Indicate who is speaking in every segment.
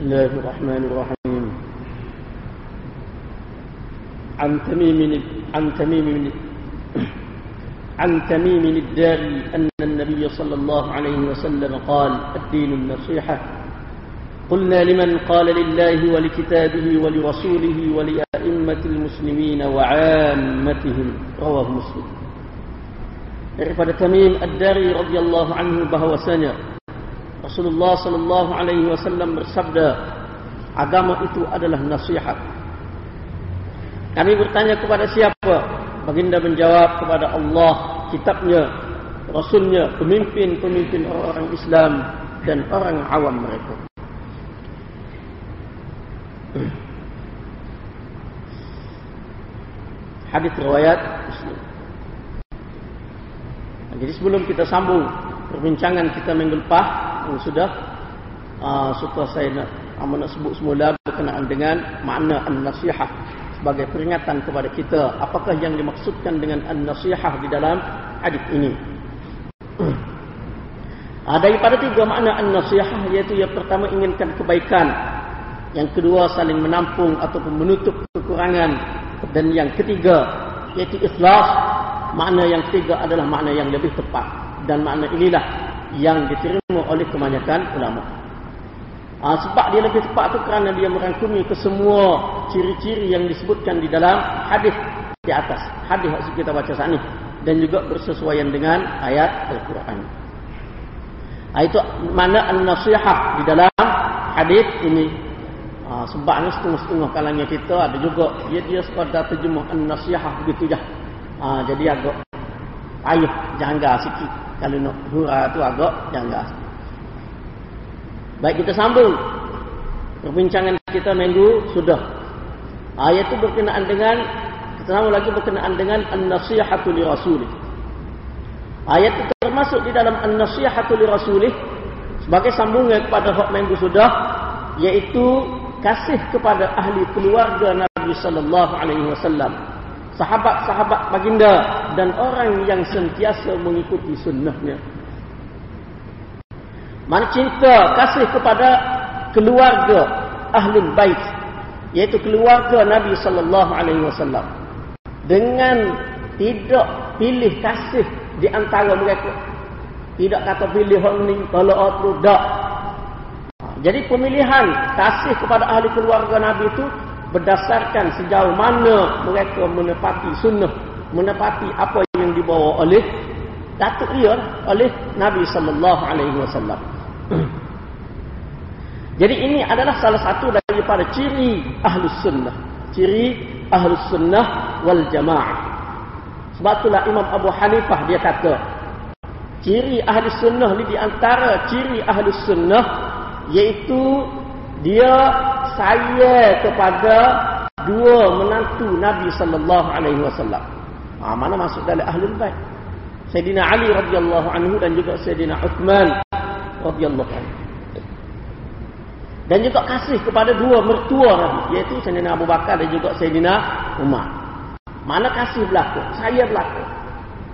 Speaker 1: بسم الله الرحمن الرحيم عن تميم عن تميم عن تميم الداري أن النبي صلى الله عليه وسلم قال الدين النصيحة قلنا لمن قال لله ولكتابه ولرسوله ولأئمة المسلمين وعامتهم رواه مسلم daripada Tamim Ad-Dari radhiyallahu anhu bahwasanya Rasulullah sallallahu alaihi wasallam bersabda agama itu adalah nasihat. Kami bertanya kepada siapa? Baginda menjawab kepada Allah kitabnya rasulnya pemimpin-pemimpin orang-orang Islam dan orang awam mereka. Hadis riwayat Muslim. Jadi sebelum kita sambung perbincangan kita minggu lepas yang sudah uh, suka saya nak uh, nak sebut semula berkenaan dengan makna an-nasihah sebagai peringatan kepada kita. Apakah yang dimaksudkan dengan an-nasihah di dalam hadis ini. uh, daripada tiga makna an-nasihah iaitu yang pertama inginkan kebaikan, yang kedua saling menampung ataupun menutup kekurangan. Dan yang ketiga iaitu ikhlas. Makna yang ketiga adalah makna yang lebih tepat dan makna inilah yang diterima oleh kebanyakan ulama. Ha, sebab dia lebih tepat itu kerana dia merangkumi ke semua ciri-ciri yang disebutkan di dalam hadis di atas. Hadis yang kita baca saat ini dan juga bersesuaian dengan ayat Al-Quran. Ha, itu mana an-nasihah di dalam hadis ini. Ha, sebabnya setengah-setengah kalangnya kita ada juga dia dia sekadar terjemah an-nasihah begitu je. Ha, jadi agak payah janggal sikit. Kalau nak hura tu agak janggal. Baik kita sambung. Perbincangan kita minggu sudah. Ayat itu berkenaan dengan kita sambung lagi berkenaan dengan an-nasihatu li rasulih. Ayat itu termasuk di dalam an-nasihatu li rasulih sebagai sambungan kepada hak minggu sudah yaitu kasih kepada ahli keluarga Nabi sallallahu alaihi wasallam sahabat-sahabat baginda dan orang yang sentiasa mengikuti sunnahnya. Mana cinta kasih kepada keluarga ahli bait yaitu keluarga Nabi sallallahu alaihi wasallam dengan tidak pilih kasih di antara mereka. Tidak kata pilih orang ni kalau orang tak. Jadi pemilihan kasih kepada ahli keluarga Nabi itu berdasarkan sejauh mana mereka menepati sunnah, menepati apa yang dibawa oleh datuk dia oleh Nabi sallallahu alaihi wasallam. Jadi ini adalah salah satu daripada ciri ahlus sunnah, ciri ahlus sunnah wal jamaah. Sebab itulah Imam Abu Hanifah dia kata, ciri ahlus sunnah ni di antara ciri ahlus sunnah iaitu dia saya kepada dua menantu Nabi sallallahu alaihi wasallam. Ha, mana masuk dalam ahlul bait? Sayyidina Ali radhiyallahu anhu dan juga Sayyidina Uthman radhiyallahu anhu. Dan juga kasih kepada dua mertua Nabi, iaitu Sayyidina Abu Bakar dan juga Sayyidina Umar. Mana kasih berlaku? Saya berlaku.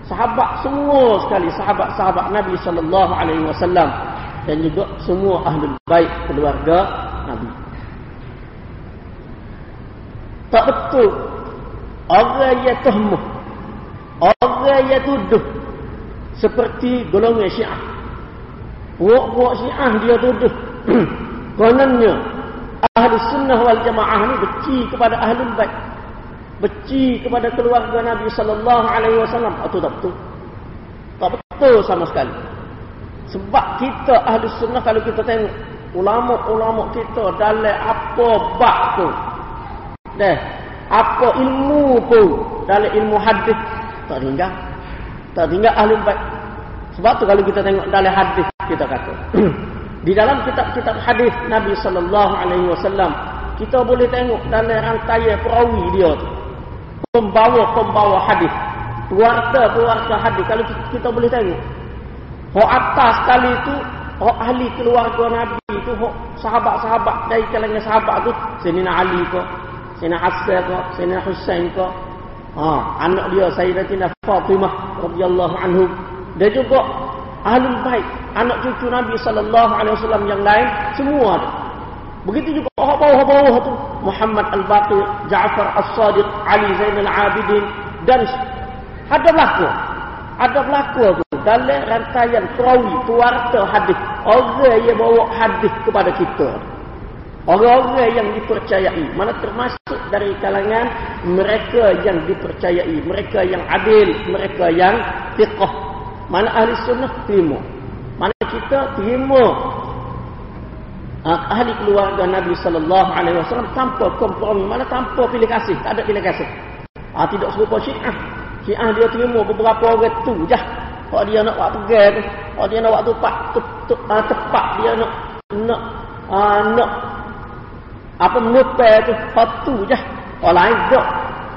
Speaker 1: Sahabat semua sekali sahabat-sahabat Nabi sallallahu alaihi wasallam dan juga semua ahlul bait keluarga Nabi. Tak betul. Orang yang tuhmuh. Orang yang tuduh. Seperti golongan syiah. Puak-puak syiah dia tuduh. Kononnya. Ahli sunnah wal jamaah ni benci kepada ahli baik. Benci kepada keluarga Nabi sallallahu alaihi wasallam. Atau tak betul? Tak betul sama sekali. Sebab kita ahli sunnah kalau kita tengok ulama-ulama kita dalam apa bab tu Dah. Apa ilmu pun dalam ilmu hadis tak tinggal. Tak tinggal ahli bait. Sebab tu kalau kita tengok dalam hadis kita kata. Di dalam kitab-kitab hadis Nabi sallallahu alaihi wasallam kita boleh tengok dalam rantai perawi dia tu. Pembawa-pembawa hadis. Pewarta-pewarta hadis kalau kita boleh tengok. Hok atas kali itu hok ahli keluarga Nabi itu hok sahabat-sahabat dari kalangan sahabat tu Sayyidina Ali kok Sayyidina Hassan ke, Sayyidina Hussein ke. Ha, anak dia Sayyidatina Fatimah radhiyallahu anhu. Dan juga ahlul bait, anak cucu Nabi sallallahu alaihi wasallam yang lain semua ada. Begitu juga bawah-bawah tu. Muhammad Al-Baqir, Ja'far As-Sadiq, Ali Zainal Abidin. Dan ada berlaku. Ada berlaku tu. Dalam rantaian perawi, tuarta hadis. Orang yang bawa hadis kepada kita. Orang-orang yang dipercayai. Mana termasuk dari kalangan mereka yang dipercayai. Mereka yang adil. Mereka yang fiqah. Mana ahli sunnah terima. Mana kita terima ahli keluarga Nabi sallallahu alaihi wasallam tanpa kompromi mana tanpa pilih kasih tak ada pilih kasih ah tidak serupa Syiah Syiah dia terima beberapa orang tu jah kalau dia nak buat pegang kalau dia nak buat tu, uh, tepak dia nak nak uh, nak apa menupai tu tu jah orang lain tak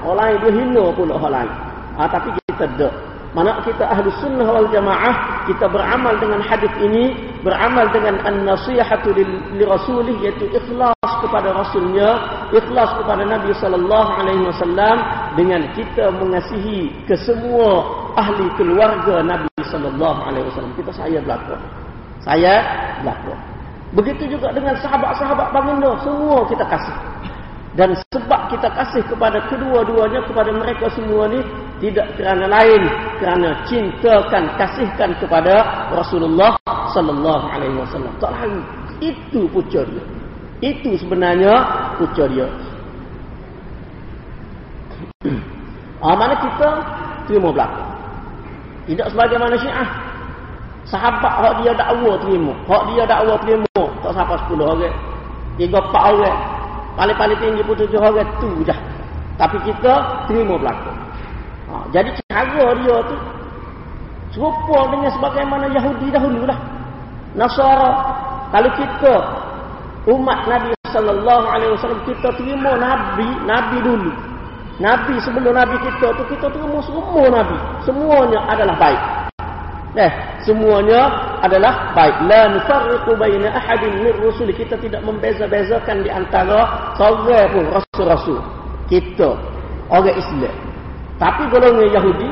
Speaker 1: orang lain dia hina pula orang lain. Ah tapi kita tak mana kita ahli sunnah wal jamaah kita beramal dengan hadis ini beramal dengan an-nasihatu li rasulih yaitu ikhlas kepada rasulnya ikhlas kepada nabi sallallahu alaihi wasallam dengan kita mengasihi ke semua ahli keluarga nabi sallallahu alaihi wasallam. Kita saya belaka saya belaka begitu juga dengan sahabat-sahabat baginda semua kita kasih. Dan sebab kita kasih kepada kedua-duanya kepada mereka semua ni tidak kerana lain kerana cintakan kasihkan kepada Rasulullah sallallahu alaihi wasallam. Tak lain. Itu punca dia. Itu sebenarnya punca dia. Ah mana kita? Terima belaka tidak sebagaimana Syiah sahabat hak dia dakwa terima hak dia dakwa terima tak sampai 10 orang 3 4 orang paling-paling tinggi pun 7 orang tu dah tapi kita terima belaka Ha, jadi cara dia tu serupa dengan sebagaimana Yahudi dahulu lah. Nasara. Kalau kita umat Nabi sallallahu alaihi wasallam kita terima nabi, nabi dulu. Nabi sebelum nabi kita tu kita terima semua nabi. Semuanya adalah baik. Eh, semuanya adalah baik. La nufarriqu baina ahadin min rusul. Kita tidak membeza-bezakan di antara seorang pun rasul-rasul. Kita orang Islam. Tapi golongan Yahudi,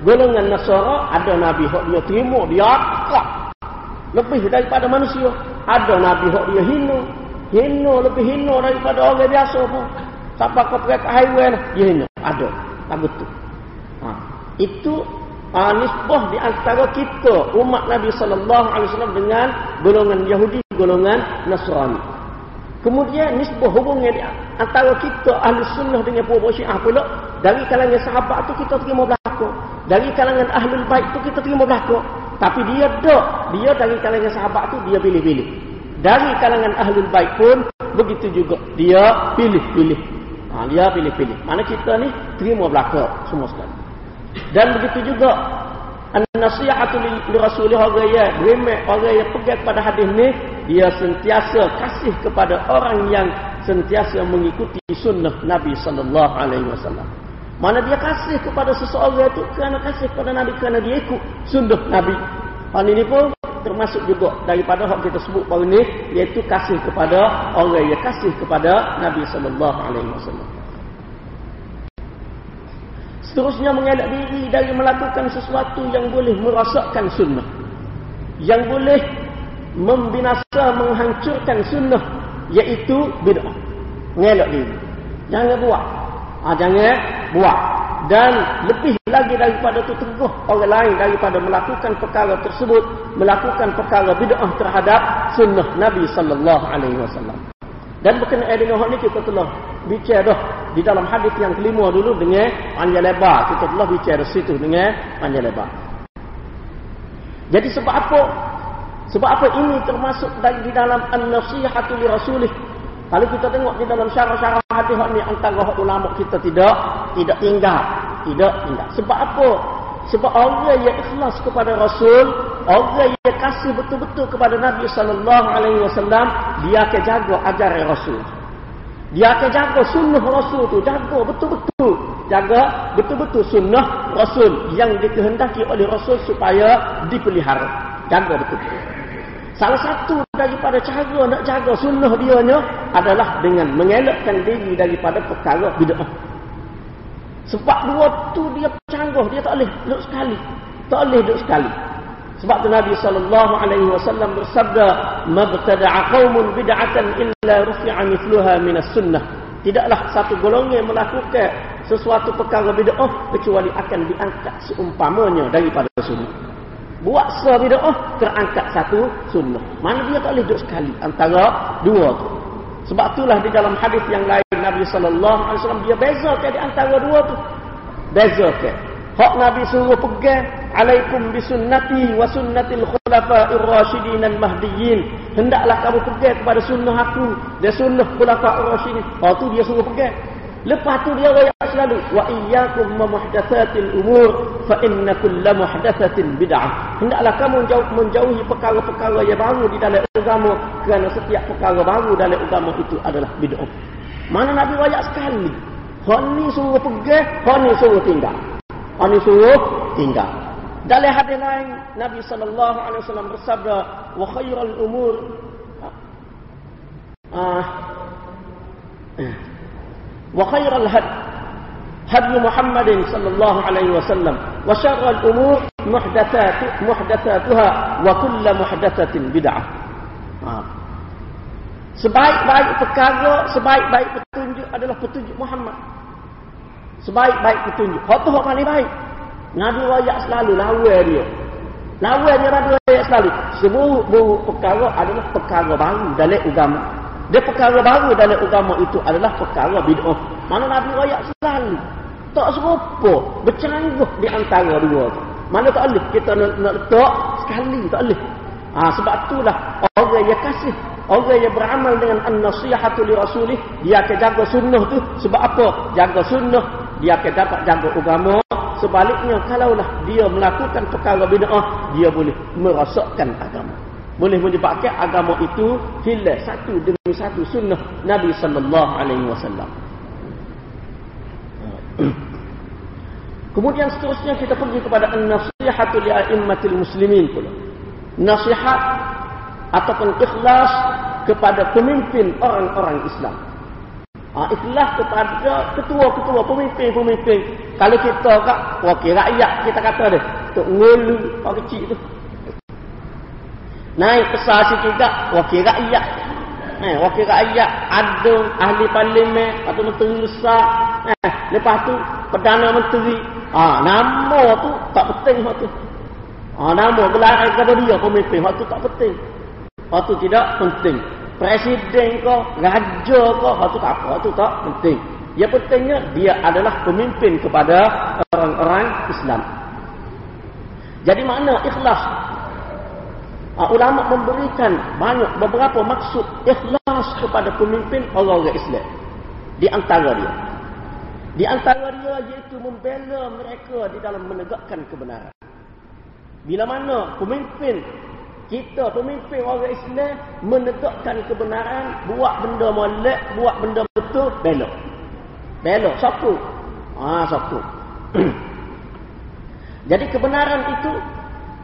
Speaker 1: golongan Nasara, ada Nabi yang dia terima, dia akak. Lebih daripada manusia. Ada Nabi yang dia hina. Hina lebih hina daripada orang biasa pun. Siapa kau pergi ke highway, dia hina. Ada. Tak betul. Ha. Itu uh, nisbah di antara kita, umat Nabi SAW dengan golongan Yahudi, golongan Nasrani. Kemudian nisbah hubungan di antara kita ahli sunnah dengan puan syiah pula dari kalangan sahabat tu kita terima belakang. Dari kalangan ahli baik tu kita terima belakang. Tapi dia tak. Dia dari kalangan sahabat tu dia pilih-pilih. Dari kalangan ahli baik pun begitu juga. Dia pilih-pilih. Ha, dia pilih-pilih. Mana kita ni terima belakang semua sekali. Dan begitu juga An-nasihatu li rasulih orang yang beremek, orang yang pegang pada hadis ni, dia sentiasa kasih kepada orang yang sentiasa mengikuti sunnah Nabi wasallam. Mana dia kasih kepada seseorang itu kerana kasih kepada Nabi kerana dia ikut sunnah Nabi. Hal ini pun termasuk juga daripada hak kita sebut baru ni iaitu kasih kepada orang yang kasih kepada Nabi wasallam. Seterusnya mengelak diri dari melakukan sesuatu yang boleh merosakkan sunnah. Yang boleh membinasa, menghancurkan sunnah. Iaitu bid'ah. Mengelak diri. Jangan buat. Ha, jangan buat. Dan lebih lagi daripada itu teguh orang lain daripada melakukan perkara tersebut. Melakukan perkara bid'ah terhadap sunnah Nabi Sallallahu Alaihi Wasallam. Dan berkenaan dengan hal ini kita telah bicara dah di dalam hadis yang kelima dulu dengan panjang lebar. Kita telah bicara situ dengan panjang lebar. Jadi sebab apa? Sebab apa ini termasuk di dalam an-nasihatu li rasulih? Kalau kita tengok di dalam syarah-syarah hadis ni antara ulama kita tidak tidak tinggal. Tidak tinggal. Sebab apa? Sebab orang yang ikhlas kepada Rasul, orang yang kasih betul-betul kepada Nabi sallallahu alaihi wasallam, dia akan jaga ajaran Rasul. Dia akan jaga sunnah Rasul tu. Jaga betul-betul. Jaga betul-betul sunnah Rasul. Yang dikehendaki oleh Rasul supaya dipelihara. Jaga betul-betul. Salah satu daripada cara nak jaga sunnah dia adalah dengan mengelakkan diri daripada perkara bid'ah. Sebab dua tu dia canggah. Dia tak boleh duduk sekali. Tak boleh duduk sekali. Sebab tu Nabi sallallahu alaihi wasallam bersabda, "Mabtada'a qaumun bid'atan illa rufi'a mithluha minas sunnah." Tidaklah satu golongan melakukan sesuatu perkara bid'ah kecuali akan diangkat seumpamanya daripada sunnah. Buat sebuah bid'ah terangkat satu sunnah. Mana dia tak boleh duduk sekali antara dua tu. Sebab itulah di dalam hadis yang lain Nabi sallallahu alaihi wasallam dia bezakan di antara dua tu. Bezakan. Hak Nabi suruh pegang alaikum bisunnati wa sunnatil khulafa'ir rasyidin al mahdiyyin. Hendaklah kamu pegang kepada sunnah aku dan sunnah khulafa'ir rasyidin. Hak tu dia suruh pegang. Lepas tu dia raya selalu wa iyyakum muhdatsatil umur fa inna kulla muhdatsatin bid'ah. Hendaklah kamu menjauh, menjauhi perkara-perkara yang baru di dalam agama kerana setiap perkara baru dalam agama itu adalah bid'ah. Mana Nabi raya sekali. Hak ni suruh pegang, hak ni suruh tinggal. Ani suruh tinggal. Dalam hadis lain Nabi sallallahu alaihi wasallam bersabda, "Wa khairal umur" ah wa khairal had hadi Muhammadin sallallahu alaihi wasallam wa syarral umur muhdatsatu muhdatsatuha wa kullu muhdatsatin bid'ah. Ah. Sebaik-baik perkara, sebaik-baik petunjuk adalah petunjuk Muhammad Sebaik-baik petunjuk. Hak tu hak paling baik. Nabi rakyat selalu lawan dia. Lawan dia Nabi rakyat selalu. Seburuk-buruk perkara adalah perkara baru dalam agama. Dia perkara baru dalam agama itu adalah perkara bid'ah. Mana Nabi rakyat selalu. Tak serupa. Bercanggah di antara dua tu. Mana tak boleh. Kita nak, nak letak sekali. Tak boleh. Ha, sebab itulah orang yang kasih Orang yang beramal dengan an-nasihatu li rasulih, dia akan jaga sunnah tu. Sebab apa? Jaga sunnah, dia akan dapat jaga agama. Sebaliknya, kalaulah dia melakukan perkara bid'ah, dia boleh merosakkan agama. Boleh menyebabkan agama itu hilang satu demi satu sunnah Nabi sallallahu alaihi wasallam. Kemudian seterusnya kita pergi kepada an-nasihatu li a'immatil muslimin pula. Nasihat ataupun ikhlas kepada pemimpin orang-orang Islam. Ha, ikhlas kepada ketua-ketua pemimpin-pemimpin. Kalau kita kat wakil rakyat kita kata dia, tok ngulu orang kecil tu. Naik besar sikit tak wakil rakyat. Eh, wakil rakyat ada ahli parlimen atau menteri besar. Eh, lepas tu perdana menteri. Ha, nama tu tak penting waktu tu. Ha, nama gelar kepada dia pemimpin waktu tu tak penting. Hal tu tidak penting. Presiden ke, raja ke, hal tu tak apa, tu tak penting. Yang pentingnya dia adalah pemimpin kepada orang-orang Islam. Jadi mana ikhlas? Uh, ulama memberikan banyak beberapa maksud ikhlas kepada pemimpin orang-orang Islam. Di antara dia. Di antara dia iaitu membela mereka di dalam menegakkan kebenaran. Bila mana pemimpin kita pemimpin orang Islam menegakkan kebenaran, buat benda molek, buat benda betul, belok. Belok, satu. Ah, satu. Jadi kebenaran itu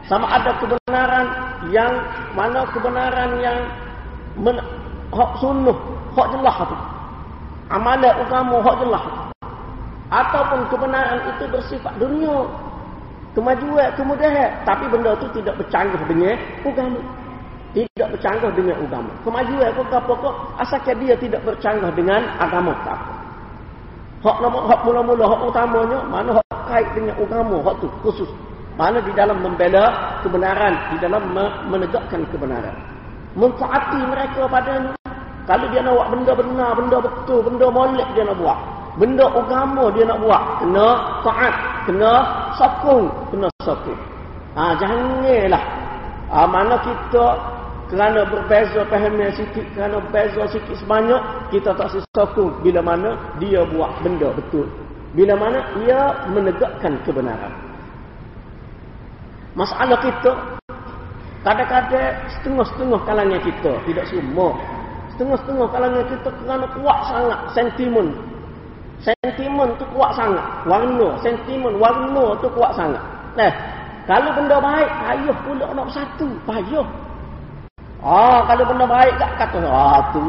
Speaker 1: sama ada kebenaran yang mana kebenaran yang men, hak sunnah, hak jelas itu. Amalan agama hak jelas. Ataupun kebenaran itu bersifat dunia, kemajuan, kemudahan. Tapi benda tu tidak bercanggah dengan agama. Tidak bercanggah dengan agama. Kemajuan kok apa kok asalkan dia tidak bercanggah dengan agama tak apa. Hak nama hak mula-mula hak utamanya mana hak kait dengan agama hak tu khusus. Mana di dalam membela kebenaran, di dalam menegakkan kebenaran. Mentaati mereka pada kalau dia nak buat benda benar, benda betul, benda molek dia nak buat. Benda agama dia nak buat. Kena taat. Kena sokong. Kena sokong. Ha, janganlah. Ha, mana kita kerana berbeza pahamnya sikit. Kerana berbeza sikit sebanyak. Kita tak sokong. Bila mana dia buat benda betul. Bila mana ia menegakkan kebenaran. Masalah kita. Kadang-kadang setengah-setengah kalangan kita. Tidak semua. Setengah-setengah kalangan kita kerana kuat sangat sentimen Sentimen tu kuat sangat. Warna, sentimen, warna tu kuat sangat. Eh, kalau benda baik, payah pula nak bersatu. Payah. Ah, kalau benda baik tak kata, ah tu,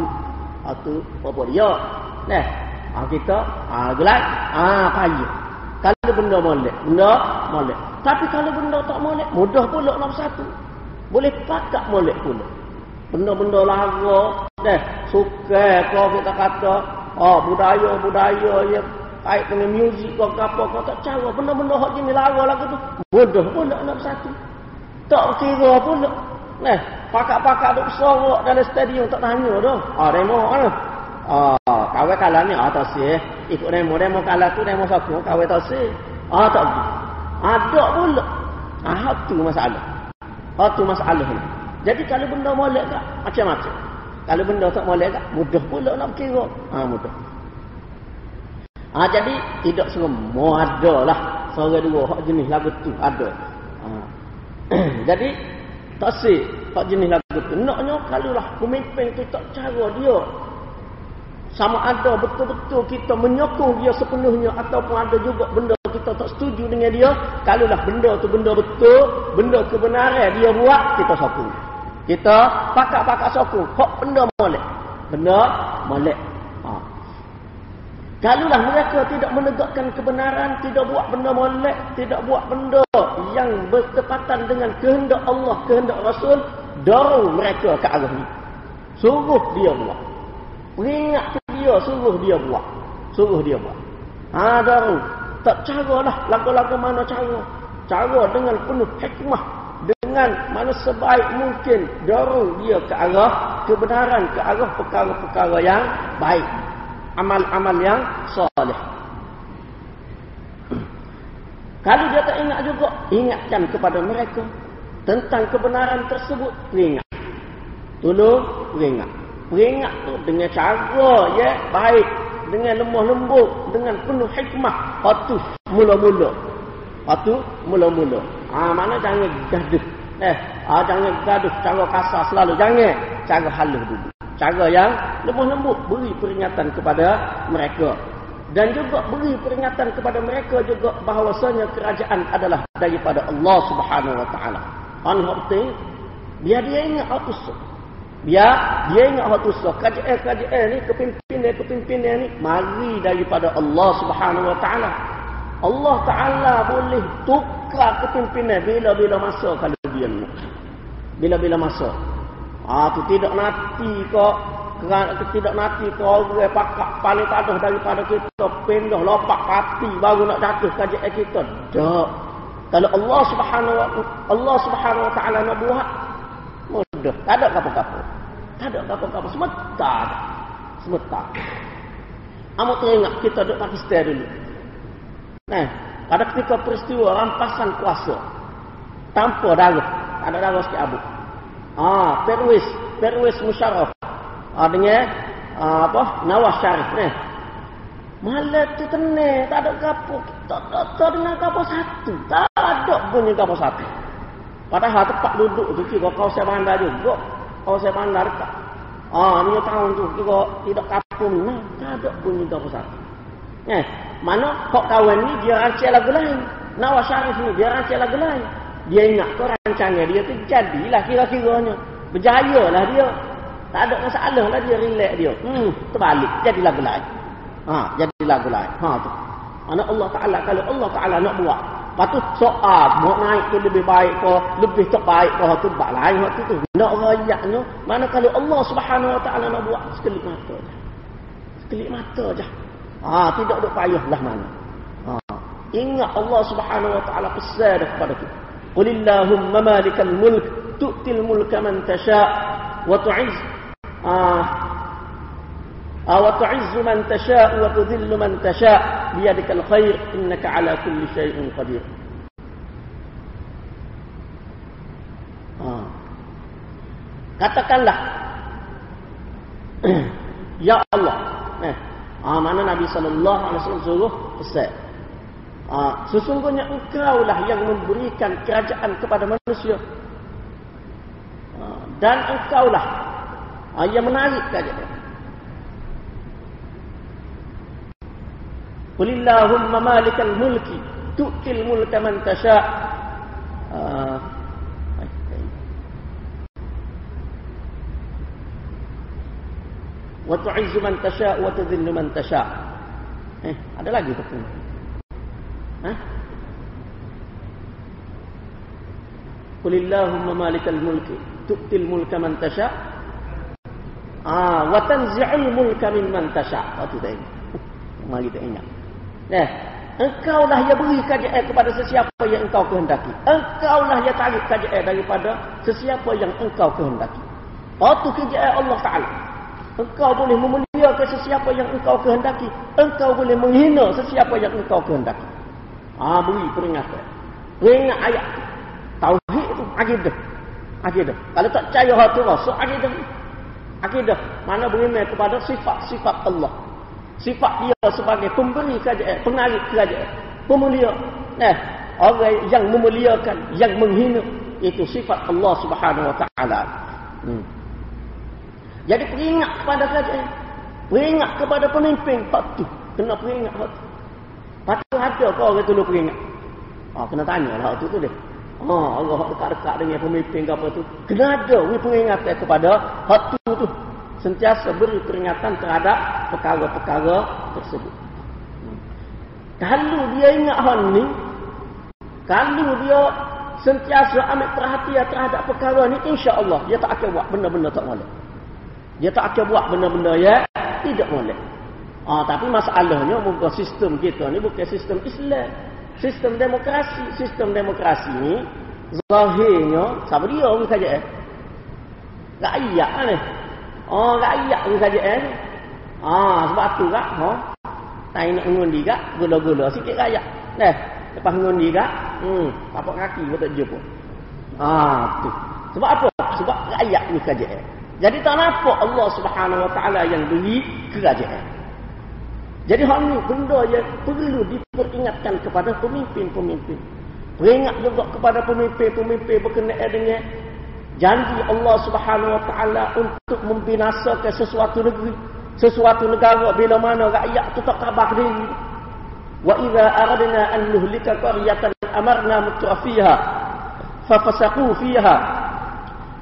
Speaker 1: ah tu, apa dia? Nah, ah kita, ah gelap, ah payah. Kalau benda molek, benda molek. Tapi kalau benda tak molek, mudah pula nombor satu. Boleh pakak molek pula. Benda-benda lara, dah suka kau kita kata, oh budaya-budaya ya kait dengan muzik kau apa kau tak cara benda-benda hak jenis lara lagu tu. Mudah pula nombor satu. Tak kira pula. Nah, pakak-pakak duk sorok dalam stadium tak tanya dah. Ah, demo kan. Ah, kawai kalah ni ah, sih. Ikut demo, demo kalah tu demo satu, kawai tak sih. Ah, tak. Ada pula. Ah, tu masalah. Ah, tu masalah ni. Jadi kalau benda molek tak? Macam-macam. Kalau benda tak molek tak? Mudah pula nak kira. Ah, mudah. Ah, jadi tidak semua ada lah. Seorang dua hak jenis lagu tu ada. Ah. jadi tak sih hak jenis lagu tu. Naknya kalau lah pemimpin tu tak cara dia sama ada betul-betul kita menyokong dia sepenuhnya ataupun ada juga benda kita tak setuju dengan dia kalaulah benda tu benda betul benda kebenaran dia buat kita sokong kita pakak-pakak sokong hak benda molek benda molek ha. kalaulah mereka tidak menegakkan kebenaran tidak buat benda molek tidak buat benda yang bertepatan dengan kehendak Allah kehendak Rasul dorong mereka ke arah ini suruh dia buat peringat dia suruh dia buat. Suruh dia buat. Ha dah tak cara lah lagu-lagu mana cara. Cara dengan penuh hikmah dengan mana sebaik mungkin dorong dia ke arah kebenaran, ke arah perkara-perkara yang baik. Amal-amal yang soleh. Kalau dia tak ingat juga, ingatkan kepada mereka tentang kebenaran tersebut, ingat. Tolong, ingat peringat tu dengan cara ya baik dengan lemah lembut dengan penuh hikmah patu mula-mula patu mula-mula ah mana jangan gaduh eh ah jangan gaduh cara kasar selalu jangan cara halus dulu cara yang lemah lembut beri peringatan kepada mereka dan juga beri peringatan kepada mereka juga bahawasanya kerajaan adalah daripada Allah Subhanahu wa taala. Anu penting biar dia ingat apa Biar dia ingat waktu susah. Kajian-kajian ni, kepimpinan-kepimpinan ni, mari daripada Allah subhanahu wa ta'ala. Allah ta'ala boleh tukar kepimpinan bila-bila masa kalau dia nak. Bila-bila masa. Ah tu tidak nanti kok kerana tidak nanti kau orang pakak paling tadah daripada kita pindah lopak pati baru nak jatuh kajian kita. Tak. Kalau Allah Subhanahu wa Allah Subhanahu wa taala nak buat mudah. Tak ada kapal-kapal. Tak ada kapal-kapal. Semetar. Semetar. Amat teringat kita duduk Pakistan dulu. Nah, pada ketika peristiwa rampasan kuasa. Tanpa darah. Ada darah sikit abu. Ah, Perwis. Perwis Musharraf. Ah, dengan ah, apa? Nawaz Sharif. Nah. Malah tu tenang. Tak ada kapal. Tak ada dengan kapal satu. Tak ada bunyi kapal satu. Padahal tempat duduk tu kira kau saya bandar juga. Kau saya bandar tak. Ah, ni tahun tu juga tidak kapung nah, tak ada bunyi tak besar. Eh, mana kok kawan ni dia rancang lagu lain. Nawaz Syarif ni dia rancang lagu lain. Dia ingat kau rancangnya dia tu jadilah kira-kiranya. Berjaya lah dia. Tak ada masalah lah dia relax dia. Hmm, terbalik jadi lagu lain. Ha, jadi lagu lain. Ha tu. Anak Allah Taala kalau Allah Taala nak buat Lepas soal mau naik ke lebih baik ke lebih terbaik ke tu bak lain waktu tu. Nak rayaknya mana kalau Allah Subhanahu Wa Taala nak buat sekelip mata je. Sekelip mata je. Ha, tidak ada payahlah mana. Ha. Ingat Allah Subhanahu Wa Taala pesan kepada kita. قل اللهم مالك الملك تؤتي الملك من تشاء وتعز آه،, آه وتعز من تشاء وتذل من تشاء بيدك الخير إنك على كل شيء قدير. آه. Katakanlah. Ya Allah. Eh, ah, Mana Nabi SAW suruh? Pesat Ha, sesungguhnya engkau lah yang memberikan kerajaan kepada manusia. Ha, dan engkau lah ha, yang menarik kerajaan. Qulillahumma malikal mulki tu'til mulka man tasha' ha, wa tu'izzu man tasha' wa tudhillu man tasha' eh ada lagi tu eh? Qulillahumma malikal mulki tu'til mulka man tasha. Ah, wa tanzi'ul mulka mimman tasha. Itu dah ingat. Mari kita ingat. Eh, engkau lah yang beri kerajaan kepada sesiapa yang engkau kehendaki. Engkau lah yang tarik kerajaan daripada sesiapa yang engkau kehendaki. Oh, tu kerajaan Allah Ta'ala. Engkau boleh memuliakan sesiapa yang engkau kehendaki. Engkau boleh menghina sesiapa yang engkau kehendaki. Ah, beri peringatan. Peringat ayat. Tauhid itu akidah. Akidah. Kalau tak percaya hal tu rasa akidah. Akidah. Mana beriman kepada sifat-sifat Allah. Sifat dia sebagai pemberi kerajaan, penarik kerajaan, pemulia. Eh, orang yang memuliakan, yang menghina itu sifat Allah Subhanahu Wa Taala. Hmm. Jadi peringat kepada kerajaan. Peringat kepada pemimpin. Patut. Kena peringat. Patut ada kau orang tu peringat. Oh, kena tanya lah tu tu dia. Oh, Allah dekat-dekat dengan pemimpin ke apa tu. Kena ada we peringatan kepada hatu tu. Sentiasa beri peringatan terhadap perkara-perkara tersebut. Kalau dia ingat hal ni, kalau dia sentiasa ambil perhatian terhadap perkara ni, insya Allah dia tak akan buat benda-benda tak boleh. Dia tak akan buat benda-benda ya tidak boleh. Ah, tapi masalahnya bukan sistem kita ni bukan sistem Islam. Sistem demokrasi, sistem demokrasi ni zahirnya siapa dia orang saja eh? Rakyat ni. Oh, rakyat ni saja eh. Ah, sebab tu kak, ha. Tak nak ngundi kak, gula-gula sikit rakyat. Nah, lepas ngundi kak, hmm, tapak kaki pun tak jumpa. Ah, tu. Sebab apa? Sebab rakyat ni saja eh. Jadi tak nampak Allah Subhanahu Wa Taala yang beri kerajaan. Jadi hal ini benda yang perlu diperingatkan kepada pemimpin-pemimpin. Peringat juga kepada pemimpin-pemimpin berkenaan dengan janji Allah Subhanahu Wa Taala untuk membinasakan sesuatu negeri, sesuatu negara bila mana rakyat tu tak khabar diri. Wa idza aradna an nuhlika qaryatan amarna mutrafiha fa fasaqu fiha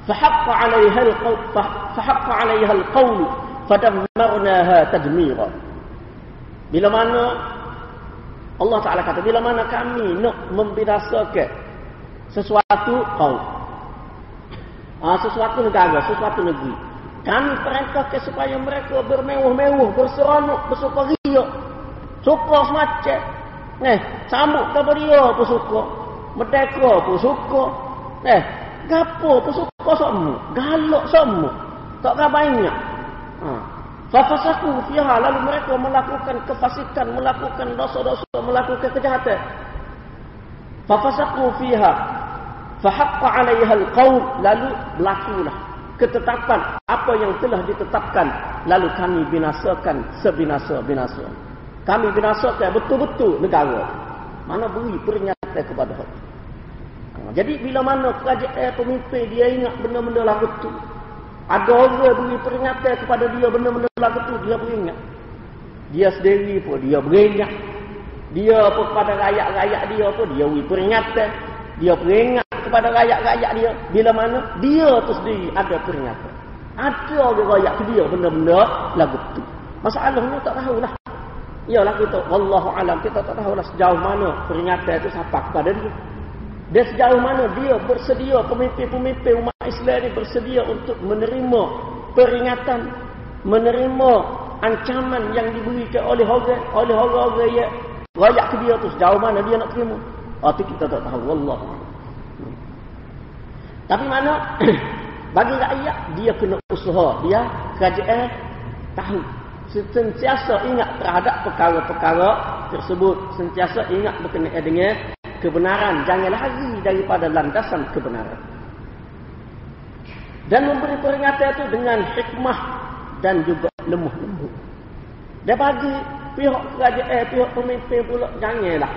Speaker 1: fa 'alayha al-qawl fa 'alayha al-qawl fadammarnaha tadmiran bila mana Allah Taala kata bila mana kami nak membinasakan sesuatu kaum ah sesuatu negara sesuatu negeri. Kami perintahkan supaya mereka bermewah-mewah berseronok bersukaria. Suka semacam. Eh sambut kepada dia pun suka. Merdeka pun suka. Eh gapo pun suka semua. Galak semua. Tak kau banyak ha fafasaku fiha lalu mereka melakukan kefasikan melakukan dosa-dosa melakukan kejahatan. Fafasaku fiha fahaqqa 'alaiha alqaul lalu berlakulah ketetapan apa yang telah ditetapkan. Lalu kami binasakan sebinasa-binasa. Kami binasakan betul-betul negara. Mana beri peringatan kepada hati jadi bila mana kerajaan pemimpin dia ingat benda-benda lagu tu. Ada orang beri peringatan kepada dia benda-benda lagu tu. Dia beringat. Dia sendiri pun dia beringat. Dia pun kepada rakyat-rakyat dia pun dia beri peringatan. Dia peringat kepada rakyat-rakyat dia. Bila mana dia tu sendiri ada peringatan. Ada orang rakyat dia benda-benda lagu tu. Masalahnya tak tahulah. Yalah kita. Wallahu alam kita tak tahulah sejauh mana peringatan itu sampai kepada dia. Dan sejauh mana dia bersedia, pemimpin-pemimpin umat Islam ini bersedia untuk menerima peringatan, menerima ancaman yang diberikan oleh orang, oleh orang-orang yang rakyat ke dia tu sejauh mana dia nak terima. Oh, itu kita tak tahu. Wallah. Tapi mana bagi rakyat dia kena usaha, dia kerajaan tahu sentiasa ingat terhadap perkara-perkara tersebut sentiasa ingat berkenaan dengan kebenaran jangan lari daripada landasan kebenaran dan memberi peringatan itu dengan hikmah dan juga lemah lembut dia bagi pihak kerajaan eh, pihak pemimpin pula janganlah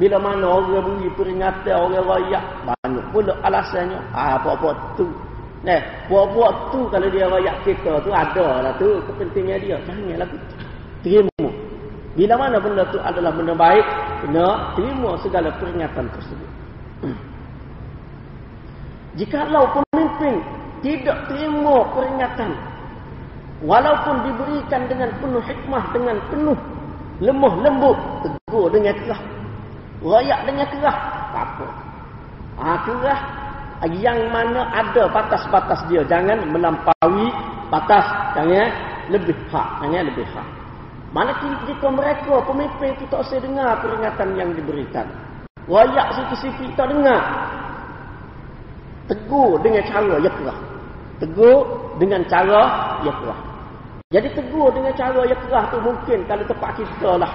Speaker 1: bila mana orang beri peringatan orang rakyat banyak pula alasannya ah, apa-apa tu Nah, buat-buat tu kalau dia rakyat kita tu ada lah tu kepentingan dia. Janganlah tu. Terima. Bila mana benda tu adalah benda baik, kena terima segala peringatan tersebut. Jikalau pemimpin tidak terima peringatan, walaupun diberikan dengan penuh hikmah, dengan penuh lemah lembut, tegur dengan kerah, rakyat dengan kerah, tak apa. Ha, kerah, Yang mana ada batas-batas dia. Jangan melampaui batas. Jangan lebih hak. Jangan lebih hak. Mana kita mereka, pemimpin kita usah dengar peringatan yang diberikan. Wayak sikit-sikit kita dengar. Tegur dengan cara yang kerah. Tegur dengan cara yang kerah. Jadi tegur dengan cara yang kerah tu mungkin kalau tempat kita lah.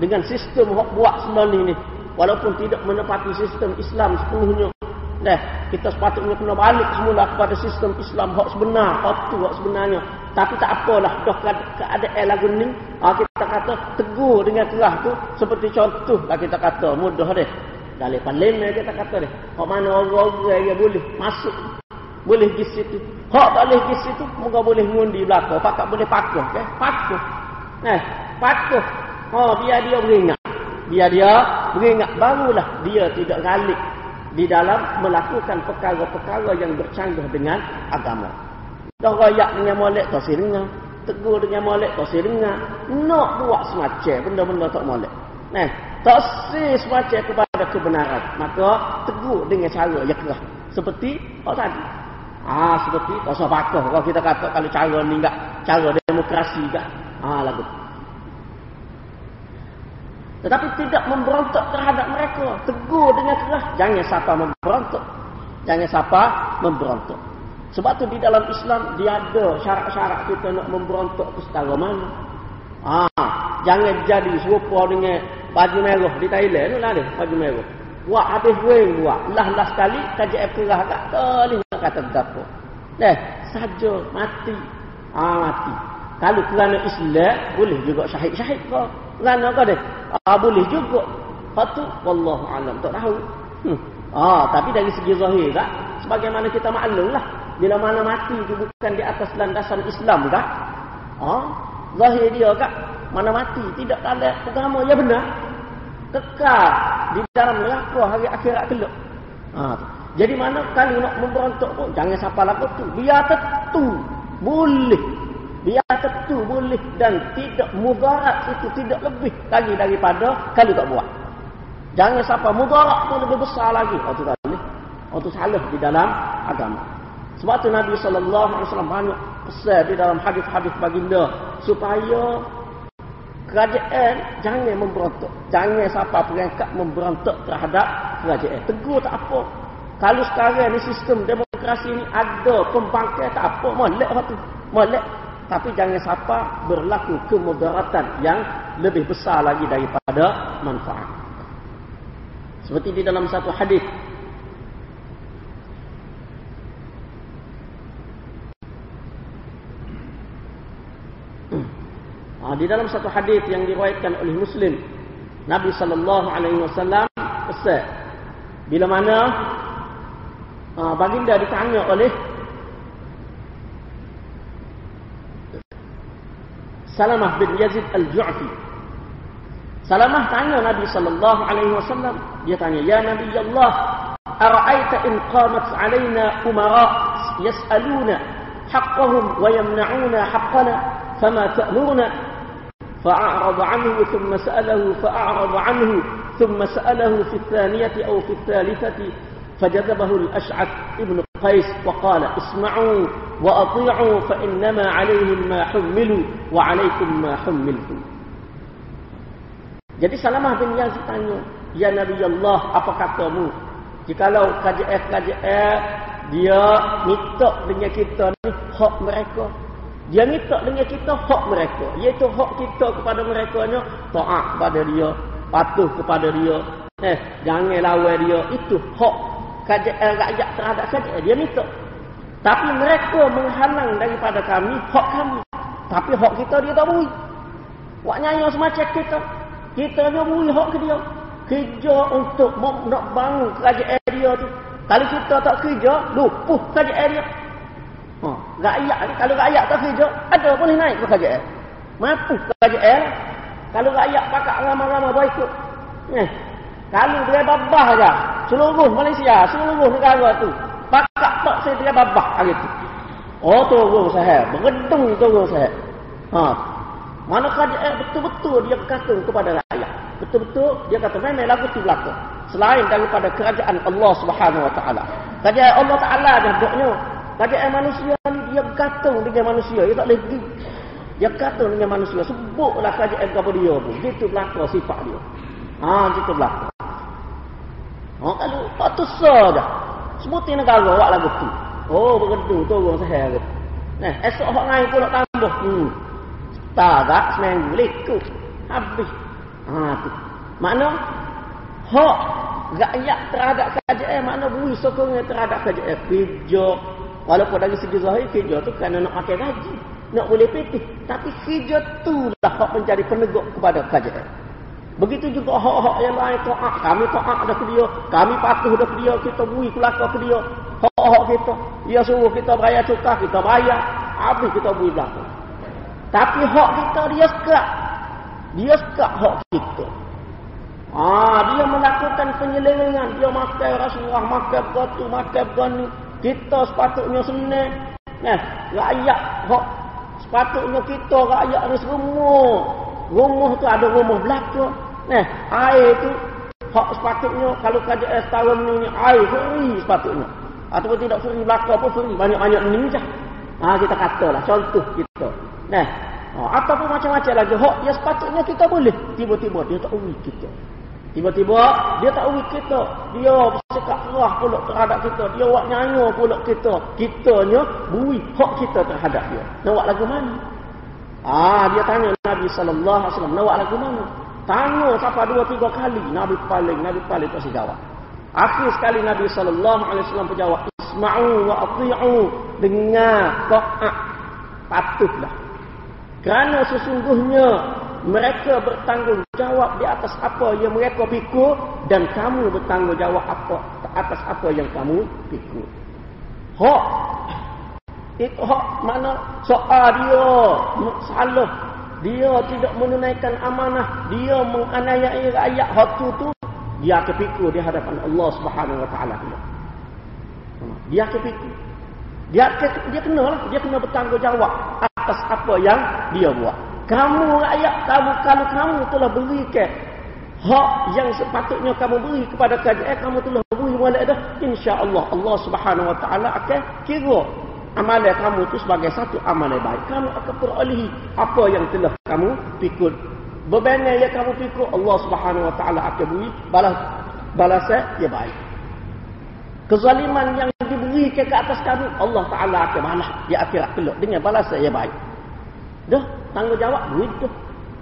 Speaker 1: Dengan sistem yang buat sebenarnya ni walaupun tidak menepati sistem Islam sepenuhnya. Dah, kita sepatutnya kena balik semula kepada sistem Islam hak sebenar, hak tu hak sebenarnya. Tapi tak apalah, dah keadaan lagu ni, ha, kita kata tegur dengan keras tu seperti contoh lah kita kata, mudah deh. Dalam parlimen kita kata deh, hak mana orang-orang yang boleh masuk boleh di situ. Hak tak boleh di situ, moga boleh ngundi belaka, pakak boleh pakuh, ke? Pakuh. Nah, pakuh. Oh, biar dia beringat. Biar dia beringat barulah dia tidak galik di dalam melakukan perkara-perkara yang bercanggah dengan agama. Dah rayak dengan molek tak si dengar. Tegur dengan molek tak si dengar. Nak buat semacam benda-benda tak molek. Nah, tak si semacam kepada kebenaran. Maka tegur dengan cara yang kerah. Seperti oh tadi. Ah, seperti tak usah pakah. Kalau kita kata kalau cara ni enggak cara demokrasi enggak. Ah, lagu. Tetapi tidak memberontak terhadap mereka. Tegur dengan keras. Jangan siapa memberontak. Jangan siapa memberontak. Sebab tu di dalam Islam dia ada syarat-syarat kita nak memberontak ke setara mana. Ah, jangan jadi serupa dengan baju merah di Thailand lah dia, baju merah. Buat habis weng buat. Lah-lah sekali kajian kerah kat boleh nak kata apa. Dah, saja mati. Ah, mati. Kalau kerana Islam boleh juga syahid-syahid kau. Kerana kau deh. Ah boleh juga. Patu wallahu alam tak tahu. Hmm. Ah tapi dari segi zahir tak sebagaimana kita maklumlah bila mana mati itu bukan di atas landasan Islam tak? Ah zahir dia tak mana mati tidak ada agama ya benar kekal di dalam neraka hari akhirat kelak. Ah jadi mana kali nak memberontak pun jangan siapa laku tu biar tentu boleh dia tentu boleh dan tidak mudarat itu tidak lebih lagi daripada kalau tak buat. Jangan siapa mudarat itu lebih besar lagi. Oh tu boleh. Oh tu salah di dalam agama. Sebab tu Nabi sallallahu alaihi wasallam banyak pesan di dalam hadis-hadis baginda supaya kerajaan jangan memberontak. Jangan siapa perangkat memberontak terhadap kerajaan. Tegur tak apa. Kalau sekarang ni sistem demokrasi ni ada pembangkang tak apa. Molek tu. Molek tapi jangan siapa berlaku kemudaratan yang lebih besar lagi daripada manfaat. Seperti di dalam satu hadis ah, di dalam satu hadis yang diriwayatkan oleh Muslim Nabi sallallahu alaihi wasallam pesan bila mana ah, baginda ditanya oleh Salamah bin Yazid Al-Ju'fi. Salamah tanya Nabi sallallahu alaihi wasallam, dia tanya, "Ya Nabi Allah, ara'aita in qamat 'alaina umara yas'aluna haqqahum wa yamna'una haqqana, fama ta'muruna?" فأعرض عنه ثم سأله فأعرض عنه ثم سأله في الثانية أو في الثالثة فجذبه الأشعث ابن قيس وقال اسمعوا وأطيعوا فإنما عليهم ما حملوا وعليكم ما حملتم Jadi Salamah bin Yazid tanya, Ya Nabi Allah, apa katamu? Jikalau KJF-KJF dia minta dengan kita ni hak mereka. Dia minta dengan kita hak mereka. Iaitu hak kita kepada mereka nya taat kepada dia, patuh kepada dia. Eh, jangan lawan dia. Itu hak KJL rakyat terhadap KJL. Dia minta. tapi mereka menghalang daripada kami hak kami. Tapi hak kita dia tak beri. Buat nyanyi semacam kita. Kita ni beri hak ke dia. Kerja untuk nak bangun kerajaan dia tu. Kalau kita tak kerja, lupuh kerajaan dia. Ha, rakyat ni, kalau rakyat tak kerja, ada boleh naik ke kerajaan. Mampu kerajaan. Kalau rakyat pakak ramai-ramai berikut. Eh, kalau dia babah saja, seluruh Malaysia, seluruh negara tu, pakak tak saya dia babah hari tu. Oh turun saya, bergedung turun saya. Ha. Mana kerajaan betul-betul dia berkata kepada rakyat. Betul-betul dia kata memang lagu tu belaka. Selain daripada kerajaan Allah Subhanahu Wa Taala. Kerajaan Allah Ta'ala dah duknya. Kerajaan manusia ni dia gantung dengan manusia. Dia tak boleh pergi. Dia gantung dengan manusia. Sebutlah kerajaan kepada dia pun. Itu belakang sifat dia. Ha, itu belakang. Ha, kalau tak tusah dah. Sebutin negara awak lagu tu. Oh, bergedu turun sehari. Nah, esok orang lain pun nak tambah. Hmm. Tak tak seminggu lekuk. Habis. Ha tu. Mana hak rakyat terhadap kerajaan mana bui sokongnya terhadap kerajaan kerja walaupun dari segi zahir kerja tu kerana nak makan gaji nak boleh petih tapi kerja tu lah hak menjadi penegak kepada kerajaan begitu juga hak-hak yang lain taat kami taat dah ke dia kami patuh dah ke dia kita bui kelakar ke dia hak-hak kita dia suruh kita bayar cukai kita bayar habis kita bui belakang tapi hak kita dia sekat dia sekat hak kita Ah, dia melakukan penyelewengan. Dia makan rasuah, makan batu, makan bani. Kita sepatutnya senang. Nah, rakyat hok sepatutnya kita rakyat ni semua. Rumah tu ada rumah belakang. Nah, air tu hok sepatutnya kalau kerajaan setahun ni air free sepatutnya. Ataupun tidak free belakang pun free. Banyak-banyak ni. Ah, kita katalah contoh kita. Nah, Ha, ataupun macam-macam lagi. Hak yang sepatutnya kita boleh. Tiba-tiba dia tak uri kita. Tiba-tiba dia tak uri kita. Dia bersikap kerah pula terhadap kita. Dia buat nyanyi pula kita. Kitanya bui hak kita terhadap dia. Nak buat lagu mana? Ah, dia tanya Nabi sallallahu alaihi wasallam, "Nak buat lagu mana?" Tanya siapa dua tiga kali, Nabi paling Nabi paling tak jawab. Akhir sekali Nabi sallallahu alaihi wasallam berjawab, "Isma'u wa athi'u." Dengar, taat, patuhlah. Kerana sesungguhnya mereka bertanggungjawab di atas apa yang mereka pikul dan kamu bertanggungjawab apa atas apa yang kamu pikul. Hak itu hak mana soal dia salah dia tidak menunaikan amanah. Dia menganiayai rakyat hak tu. Dia pikul di hadapan Allah Subhanahu wa taala. Dia pikul dia dia kena lah. Dia kena bertanggungjawab atas apa yang dia buat. Kamu rakyat kamu kalau kamu telah berikan hak yang sepatutnya kamu beri kepada kerajaan kamu telah beri wala dah insya-Allah Allah Subhanahu wa taala akan kira amalan kamu itu sebagai satu amalan baik. Kamu akan perolehi apa yang telah kamu pikul. Beban yang kamu pikul Allah Subhanahu wa taala akan beri balas balasan yang baik. Kezaliman yang diberikan ke atas kamu, Allah Ta'ala akan balas di akhirat kelak dengan balasan yang baik. Dah, tanggungjawab duit tu.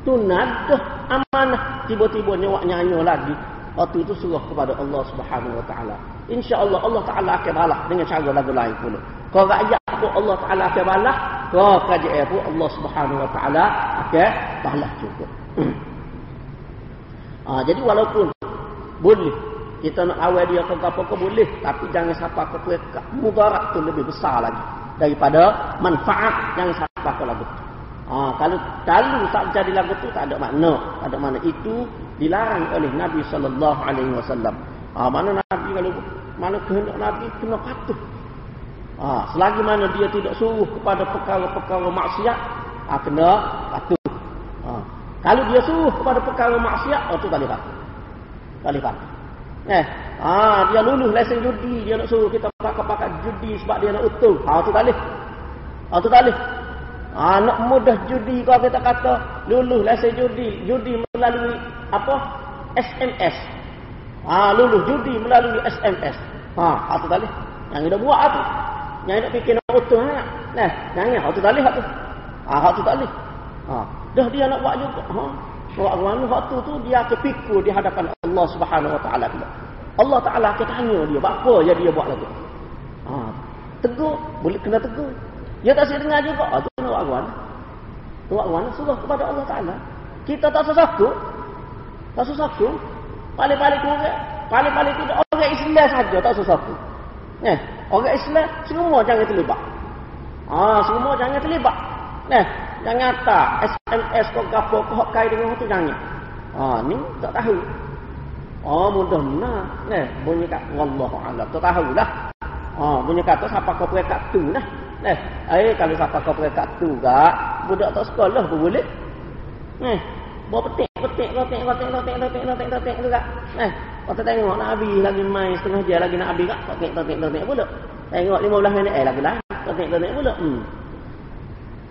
Speaker 1: Tunad dah amanah. Tiba-tiba nyawak nyanyi lagi. Waktu itu suruh kepada Allah Subhanahu Wa Ta'ala. InsyaAllah Allah Ta'ala akan balas dengan cara lagu lain pula. Kau rakyat pun Allah Ta'ala akan balas. Kau kerajaan pun Allah Subhanahu Wa Ta'ala akan balas juga. ha, jadi walaupun boleh kita nak awal dia ke apa ke boleh tapi jangan siapa ke ke mudarat tu lebih besar lagi daripada manfaat yang siapa ke lagu tu. Ha, kalau kalau tak jadi lagu tu tak ada makna. Tak ada makna itu dilarang oleh Nabi sallallahu alaihi wasallam. Ha, mana Nabi kalau mana kehendak Nabi kena patuh. Ha, selagi mana dia tidak suruh kepada perkara-perkara maksiat, ha, kena patuh. Ha, kalau dia suruh kepada perkara maksiat, oh tu tak boleh patuh. Tak boleh patuh. Eh, ah dia lulus lesen judi, dia nak suruh kita pakai-pakai judi sebab dia nak utuh. Ah tu tak boleh. Ah tu tak boleh. Ah nak mudah judi kalau kita kata lulus lesen judi, judi melalui apa? SMS. Ah lulus judi melalui SMS. Ah, ah tu tak boleh. Yang dia buat apa? Yang dia fikir nak utuh ha. Nah, jangan ah tu tak boleh tu. Ah tu tak boleh. Ah, dah dia nak buat juga. Ha. Orang mana waktu tu dia akan pikul di hadapan Allah Subhanahu Wa Taala pula. Allah Taala akan tanya dia, apa yang dia buat lagu? Ha, tegur, boleh kena tegur. Dia tak sedar dengar juga. Ah, tu nak buat mana? Buat mana? Suruh kepada Allah Taala. Kita tak sesuatu. Tak sesuatu. Paling-paling tu orang. Paling-paling tu orang Islam saja tak sesuatu. Eh, orang Islam semua jangan terlibat. Ah, semua jangan terlibat. Nah, jangan tak SMS kau gapo kau kai dengan tu jangan. Ha ni tak tahu. Oh mudah mana. Nah, bunyi kat wallahu alam. Tak tahu dah. Ha bunyi kata siapa kau pergi tu dah. Nah, eh kalau siapa kau pergi tu gak, budak tak sekolah pun boleh. Eh, bawa petik, petik, petik, petik, petik, petik, petik, petik juga. Eh, Kata tengok Nabi lagi main setengah jam lagi nak habis kak. Tok tok tok pula. Tengok 15 minit eh lagi. Tok tok tok pula. Hmm.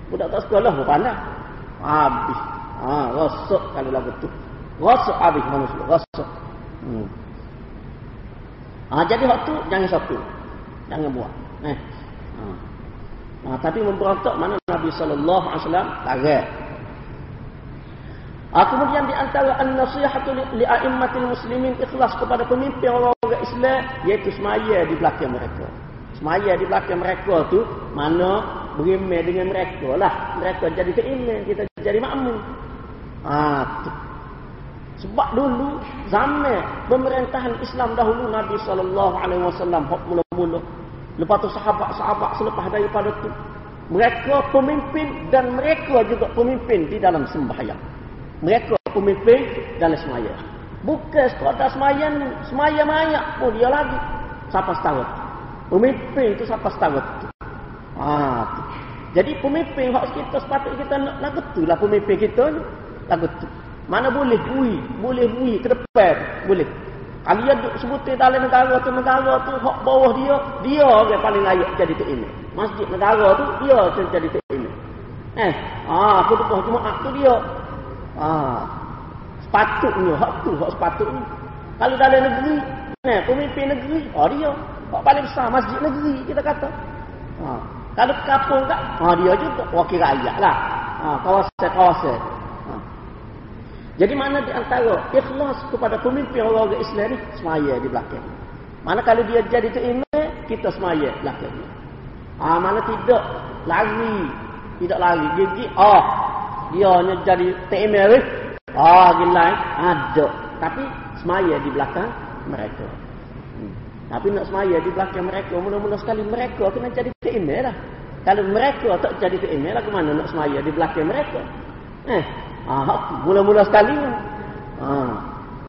Speaker 1: Budak tak sekolah pun pandai. Habis. Ha, rosak kalau lagu tu. Rosak habis manusia. Rosak. Hmm. Ha, jadi waktu jangan satu. Jangan buat. Eh. Ha. Ha, tapi memberontak mana Nabi sallallahu alaihi wasallam larang. Ha, kemudian di antara an-nasihatu li a'immatil muslimin ikhlas kepada pemimpin orang-orang Islam iaitu semaya di belakang mereka. Semaya di belakang mereka tu mana berimeh dengan mereka lah. Mereka jadi keimam, kita jadi makmum. Tu. Sebab dulu zaman pemerintahan Islam dahulu Nabi sallallahu alaihi wasallam mula-mula. Lepas tu sahabat-sahabat selepas daripada tu mereka pemimpin dan mereka juga pemimpin di dalam sembahyang mereka pemimpin dalam semaya. Bukan sekadar semaya ni. Semaya mayak pun dia lagi. Siapa setahun. Pemimpin itu siapa setahun. Tu. Jadi pemimpin hak kita sepatutnya kita nak tu lah pemimpin kita ni. Lagu tu. Mana boleh bui. Boleh bui ke depan. Boleh. Kalau dia duduk sebutin dalam negara tu, negara tu, hak bawah dia, dia yang paling layak jadi tu ini. Masjid negara tu, dia jadi tu ini. Eh, ah, aku tu cuma tu dia. Ha. Sepatutnya hak tu hak sepatutnya. Kalau dalam negeri, nah, pemimpin negeri, oh dia. Hak paling besar masjid negeri kita kata. Ha. Kalau kapung tak, ha, dia juga wakil rakyat lah. Ha, kawasan-kawasan. Ha. Jadi mana di antara ikhlas kepada pemimpin orang-orang Islam ni semaya di belakang. Mana kalau dia jadi tu imam, kita semaya belakang. Ha, mana tidak lari, tidak lari gigi, oh dia hanya jadi TML ah gila ada tapi semaya di belakang mereka. Hmm. tapi nak semaya di belakang mereka mula-mula sekali mereka kena jadi TML lah. Kalau mereka tak jadi TML lah ke mana nak semaya di belakang mereka? Eh ah mula-mula sekali ah.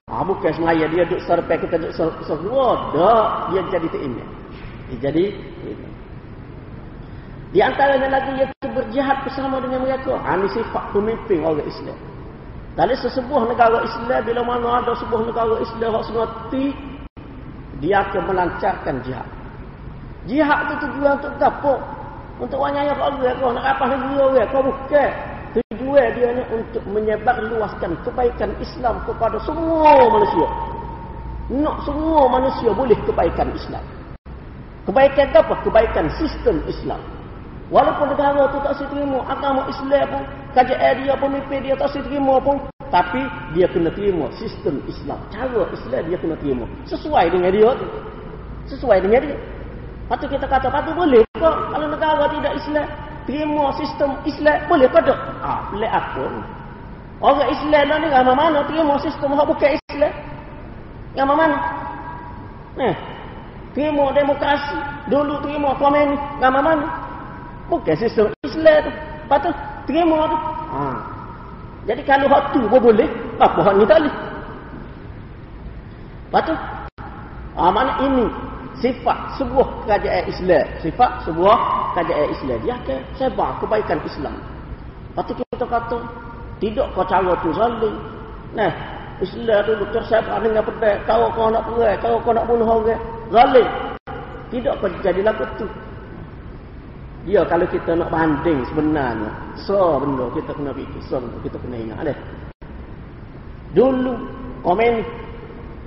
Speaker 1: Ah bukan semaya dia duduk serpek kita duduk serpek dia jadi TML dia jadi di antaranya lagi iaitu berjihad bersama dengan mereka. Ha, ini sifat pemimpin orang Islam. Dari sesebuah negara Islam, bila mana ada sebuah negara Islam yang sengerti, dia akan melancarkan jihad. Jihad itu tujuan untuk apa? Untuk wanyanya kau orang, nak apa negeri orang, kau bukan. Tujuan dia ni untuk menyebar luaskan kebaikan Islam kepada semua manusia. Nak semua manusia boleh kebaikan Islam. Kebaikan apa? Kebaikan sistem Islam. Walaupun negara tu tak terima agama Islam pun, kajian dia pemimpin dia tak terima pun, tapi dia kena terima sistem Islam. Cara Islam dia kena terima. Sesuai dengan dia tu. Sesuai dengan dia. Patut kita kata, patut boleh kok kalau negara tidak Islam. Terima sistem Islam, boleh kok tak? Ah, boleh apa Orang Islam dah ni ramai mana terima sistem yang bukan Islam? Yang mana? Nah, terima demokrasi. Dulu terima komen. Ramai mana? Bukan sistem Islam tu. Lepas tu, terima tu. Ha. Jadi kalau hak tu pun boleh, apa hak ni tak boleh? Lepas tu, ha, mana ini sifat sebuah kerajaan Islam. Sifat sebuah kerajaan Islam. Dia akan sebar kebaikan Islam. Lepas tu kita kata, tidak kau cara tu zalim. Nah, Islam tu tersebar dengan pedang. Kau kau nak perang, kau kau nak bunuh orang. Zalim. Tidak kau jadi lagu tu. Ya kalau kita nak banding sebenarnya So benda kita kena fikir So benda kita kena ingat deh. Dulu komen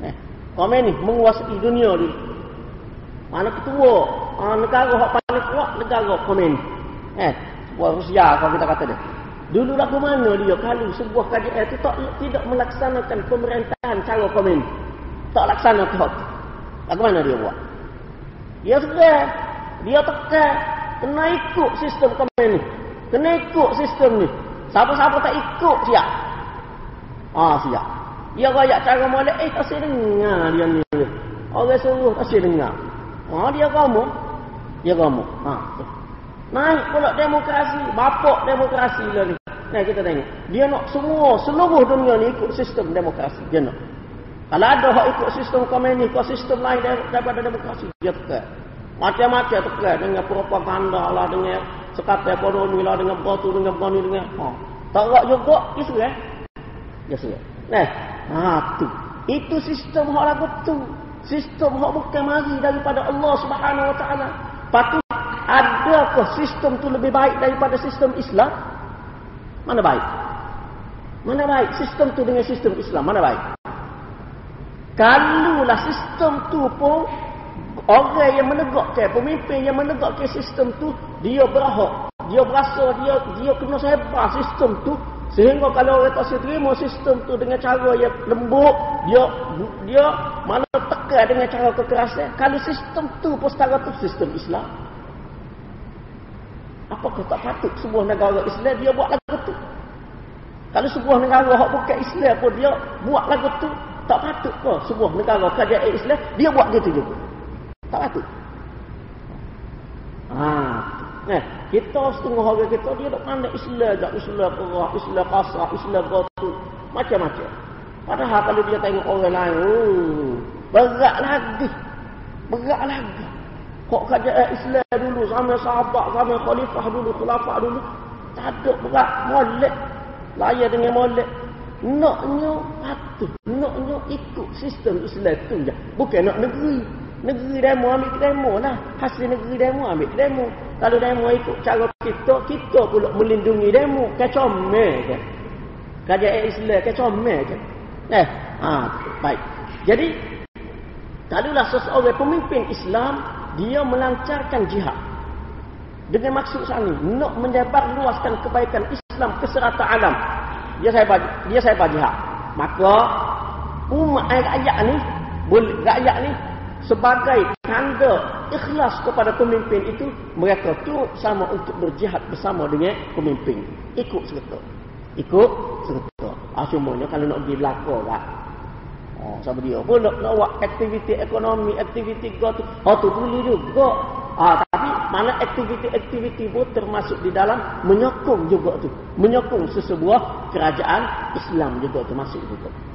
Speaker 1: eh, Komen ni menguasai dunia dulu. Mana ketua ah, Negara yang paling kuat negara komen. Eh Sebuah Rusia kalau kita kata dia. Dulu lagu mana dia? Kalau sebuah kajian itu tak, tidak melaksanakan pemerintahan cara komen. Tak laksanakan. Lagu mana dia buat? Dia sudah Dia tekan Kena ikut sistem kami ni. Kena ikut sistem ni. Siapa-siapa tak ikut siap. Ah siap. Dia raya cara molek eh tak dengar dia ni. Orang suruh tak dengar. Ah dia kamu. Dia kamu. Ha. Naik pula demokrasi, bapak demokrasi lah ni. Nah kita tengok. Dia nak semua seluruh dunia ni ikut sistem demokrasi. Dia nak. Kalau ada hak ikut sistem kami ni, ikut sistem lain daripada demokrasi, dia tekan. Macam-macam tekan dengan propaganda lah, dengan sekatan ekonomi lah, dengan batu, dengan bani, dengan... Ha. Tak rak juga, ya sudah. Ya sudah. Nah, ha, tu. Itu sistem hak lagu tu. Sistem hak bukan mari daripada Allah Subhanahu Wa Taala. Patut adakah sistem tu lebih baik daripada sistem Islam? Mana baik? Mana baik sistem tu dengan sistem Islam? Mana baik? Kalulah sistem tu pun orang yang menegakkan, pemimpin yang menegakkan sistem tu, dia berhak. Dia berasa dia dia kena sebar sistem tu Sehingga kalau orang tak terima sistem tu dengan cara yang lembut, dia dia malah tekan dengan cara kekerasan. Kalau sistem tu pun setara tu sistem Islam. Apakah tak patut sebuah negara Islam dia buat lagu tu? Kalau sebuah negara yang bukan Islam pun dia buat lagu tu, tak patut ke sebuah negara kerajaan Islam dia buat gitu juga? Tak patut. Ah, Eh, kita setengah orang kita dia tak pandai Islam tak Islam perah, Islam kasar, Islam batu, macam-macam. Padahal kalau dia tengok orang lain, oh, berat lagi. Berat lagi. Kok kerajaan Islam dulu, sama sahabat, sama khalifah dulu, khulafah dulu, tak ada berat, molek. Layar dengan molek. Naknya patuh, naknya ikut sistem Islam tu je. Bukan nak negeri. Negeri demo ambil demo lah. Hasil negeri demo ambil demo. Kalau demo ikut cara kita, kita pula melindungi demo. Kecomel ke? Kerajaan Islam kecomel ke? Eh, ha, baik. Jadi, kalaulah seseorang pemimpin Islam, dia melancarkan jihad. Dengan maksud sana, nak menyebar luaskan kebaikan Islam ke serata alam. Dia saya dia saya jihad. Maka, umat rakyat ni, rakyat ni sebagai tanda ikhlas kepada pemimpin itu mereka turut sama untuk berjihad bersama dengan pemimpin. Ikut serta. Ikut serta. Ah cumanya kalau nak pergi belakang tak oh sama dia pun nak, nak buat aktiviti ekonomi aktiviti go tu. Oh tu perlu juga. Ah tapi mana aktiviti-aktiviti pun termasuk di dalam menyokong juga tu. Menyokong sesebuah kerajaan Islam juga termasuk juga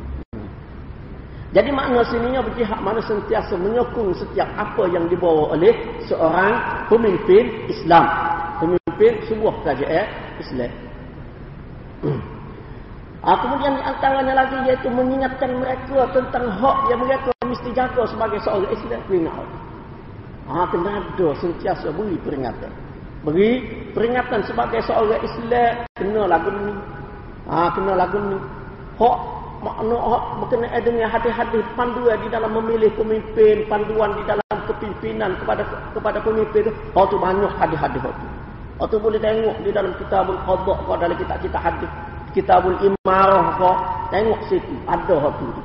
Speaker 1: jadi makna sininya berjihad mana sentiasa menyokong setiap apa yang dibawa oleh seorang pemimpin Islam. Pemimpin sebuah kerajaan Islam. Ah, kemudian di antaranya lagi iaitu mengingatkan mereka tentang hak yang mereka mesti jaga sebagai seorang Islam. Peringat. Ah, kena ada sentiasa beri peringatan. Beri peringatan sebagai seorang Islam. Kena lagu ni. Ah, kena lagu ni. Hak makna berkenaan dengan hadis-hadis panduan di dalam memilih pemimpin, panduan di dalam kepimpinan kepada kepada pemimpin. Oh tu banyak hadis-hadis itu. Oh tu boleh tengok di dalam kitabul qadha kau dalam kitab kita hadis, kitabul imarah kau tengok situ ada itu.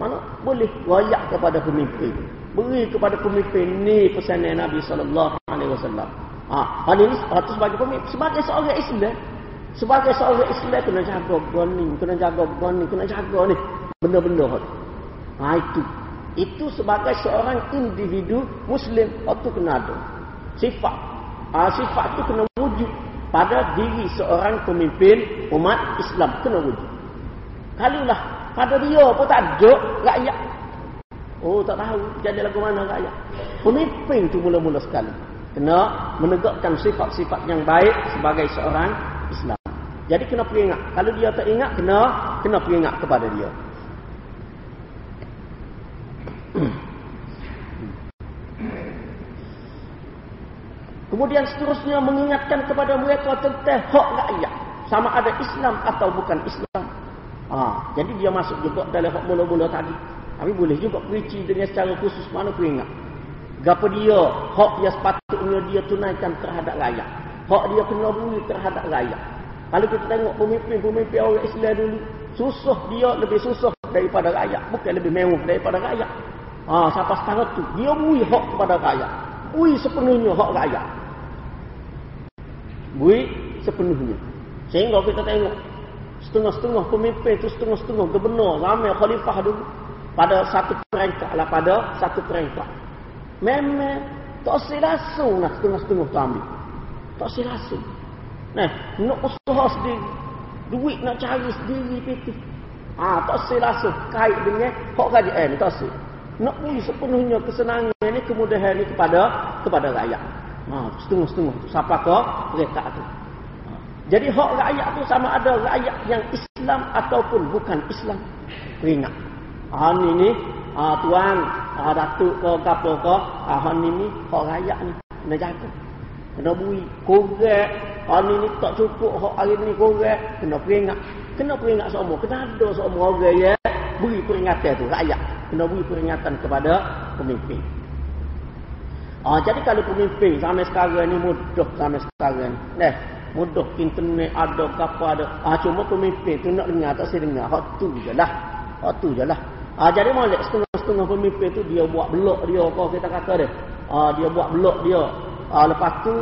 Speaker 1: Mana boleh royak kepada pemimpin. Beri kepada pemimpin ni pesanan Nabi sallallahu alaihi wasallam. Ha, ini sebagai pemimpin sebagai seorang Islam Sebagai seorang Islam kena jaga goni, kena jaga goni, kena jaga ni benda-benda hot. Ha itu. Itu sebagai seorang individu muslim itu kena ada. Sifat. Ha, sifat itu kena wujud pada diri seorang pemimpin umat Islam kena wujud. Kalaulah pada dia pun tak ada rakyat. Oh tak tahu jadi lagu mana rakyat. Pemimpin tu mula-mula sekali kena menegakkan sifat-sifat yang baik sebagai seorang Islam. Jadi kena peringat. Kalau dia tak ingat, kena kena peringat kepada dia. Kemudian seterusnya mengingatkan kepada mereka tentang hak rakyat. Sama ada Islam atau bukan Islam. Ha, jadi dia masuk juga dalam hak mula-mula tadi. Tapi boleh juga perici dengan secara khusus mana peringat. Gapa dia, hak yang sepatutnya dia tunaikan terhadap rakyat. Hak dia kena beri terhadap rakyat. Kalau kita tengok pemimpin-pemimpin orang Islam dulu, susah dia lebih susah daripada rakyat. Bukan lebih mewah daripada rakyat. Ha, sampai sekarang tu, dia bui hak kepada rakyat. Bui sepenuhnya hak rakyat. Bui sepenuhnya. Sehingga kita tengok, setengah-setengah pemimpin tu setengah-setengah gubernur, ramai khalifah dulu. Pada satu perengkat lah, pada satu perengkat. Memang tak silasung lah setengah-setengah tu ambil. Tak silasung. Nah, nak usaha sendiri. Duit nak cari sendiri PT. Ah, tak selasa kait dengan hak kerajaan tak sel. Nak beri sepenuhnya kesenangan ini kemudahan ini kepada kepada rakyat. Ha, setengah-setengah tu siapa ke mereka tu. Ha. Jadi hak rakyat tu sama ada rakyat yang Islam ataupun bukan Islam. Ingat. Ah ni ni, ah tuan, ah datuk ke apa ke, ah ni ni hak rakyat ni kena jaga. Kena bui, korek. Ah ni tak cukup hari ni korek, kena peringat. Kena peringat semua, kena ada semua orang ya. Beri peringatan tu rakyat. Kena beri peringatan kepada pemimpin. Ah, jadi kalau pemimpin sampai sekarang ni mudah sampai sekarang. Nah, mudah internet ada apa ada. Ah, cuma pemimpin tu nak dengar tak saya dengar. Hak tu je lah. Hak tu je lah. Ah, jadi molek setengah-setengah pemimpin tu dia buat blok dia apa kita kata dia. Ah, dia buat blok dia. Ah, lepas tu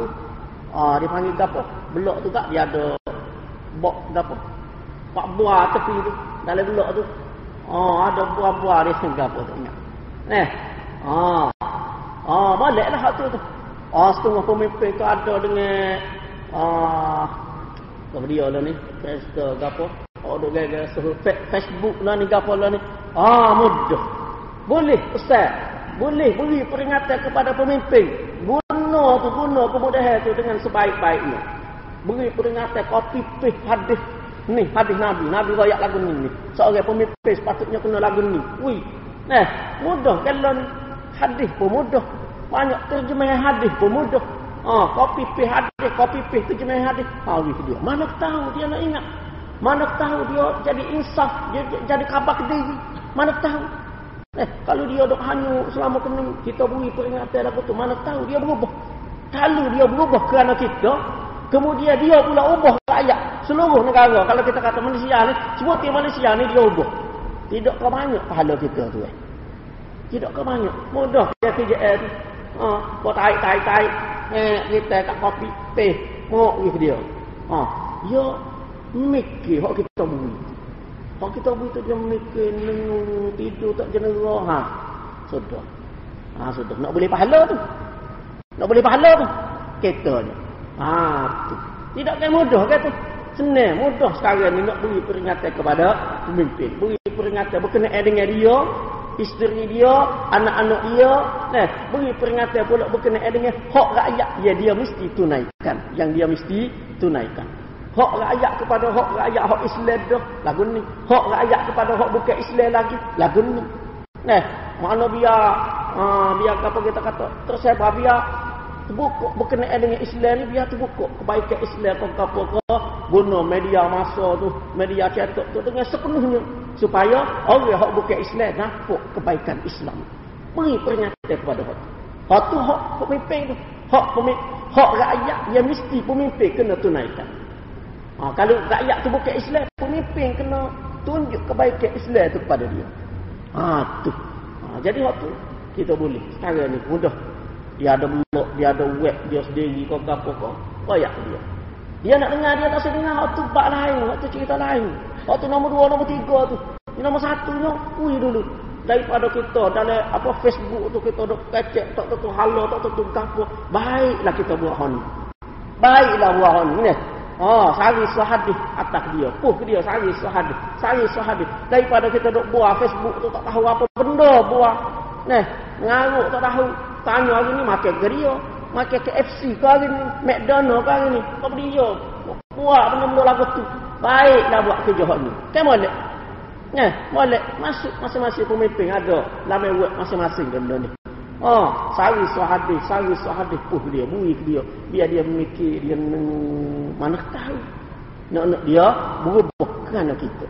Speaker 1: ah, dia panggil apa? Blok tu tak dia ada bok apa? Pak buah tepi tu dalam blok tu. Oh, ada buah-buah dia senggah apa tu ingat. Nah. Ah. Ah, baliklah hak tu tu. Ah, setengah pemimpin tu ada dengan ah apa dia lah ni? Facebook gapo? Oh, duk gaya suruh Facebook lah ni gapo lah ni. Ah, mudah. Boleh, ustaz. Boleh beri peringatan kepada pemimpin. Tu guna kemudahan tu dengan sebaik-baiknya. Beri peringatan kopi pih hadis Ni hadis Nabi. Nabi royak lagu ni. ni. Seorang pemimpin sepatutnya kena lagu ni. Wih. Nah, mudah kalau hadis pun mudah. Banyak terjemahan hadis pun mudah. Ha, kopi pi hadis, kopi pi terjemahan hadis. Ha, wih dia. Mana tahu dia nak ingat. Mana tahu dia jadi insaf, dia jadi khabar ke diri. Mana tahu. Eh, kalau dia dok hanyut selama kena kita beri peringatan lagu tu, mana tahu dia berubah. Kalau dia berubah kerana kita, kemudian dia pula ubah rakyat seluruh negara. Kalau kita kata Malaysia ni, semua tiap Malaysia ni dia ubah. Tidak ke banyak pahala kita tu eh. Tidak ke banyak. Mudah dia KJL tu. Ha, buat taik taik taik. Eh, kita kat kopi teh. Mok dia. Ha, dia mikir hak kita bui. Hak kita bui tu dia mikir nengung tidur tak jenera. Ha. Sudah. Ha, sudah. Nak boleh pahala tu. Nak boleh pahala tu. Kita je. Ha, tu. Tidak kan mudah kata. Senang, mudah sekarang ni nak beri peringatan kepada pemimpin. Beri peringatan berkenaan dengan dia, isteri dia, anak-anak dia. Nah, beri peringatan pula berkenaan dengan hak rakyat yang dia mesti tunaikan. Yang dia mesti tunaikan. Hak rakyat kepada hak rakyat hak Islam dah. Lagu ni. Hak rakyat kepada hak bukan Islam lagi. Lagu ni. Nah, mana biar uh, biar apa kita kata tersebar biar terbuka berkenaan dengan Islam ni biar terbuka kebaikan Islam kau apa ke. Guna media masa tu media cetak tu dengan sepenuhnya supaya orang yang bukan Islam nampak kebaikan Islam. Beri peringatan kepada hak hak tu hak pemimpin tu hak pemimpin hak rakyat yang mesti pemimpin kena tunaikan ha, kalau rakyat tu bukan Islam pemimpin kena tunjuk kebaikan Islam tu kepada dia ha, tu ha, jadi hak tu kita boleh sekarang ni mudah dia ada blog, dia ada web dia sendiri kau apa kau. Koyak dia. Dia nak dengar dia tak sedar dengar waktu bab lain, waktu cerita lain. Waktu nombor dua, nombor tiga tu. Ini nombor satu ni, ui dulu. Daripada kita dalam apa Facebook tu kita dok kecek tak tentu halo tak tentu gapo. Baiklah kita buat hon. Baiklah buat hon ni. Oh, sari sahadis atas dia. Puh dia sari sahadis. Sari sahadis. Daripada kita dok buat Facebook tu tak tahu apa benda buat. Nah, ngaruk tak tahu. Tanya hari ni makan geria. Makan KFC ke hari ni. McDonald ke hari ni. Apa dia? Buat benda-benda lagu tu. Baiklah buat kerja ni. Kan boleh? Nah, boleh. Masuk masing-masing pemimpin ada. Lama buat masing-masing benda ni. Oh, sari sahadis, sari sahadis puh dia, bui ke dia. Biar dia memikir, dia mana tahu. Nak-nak dia berubah kerana kita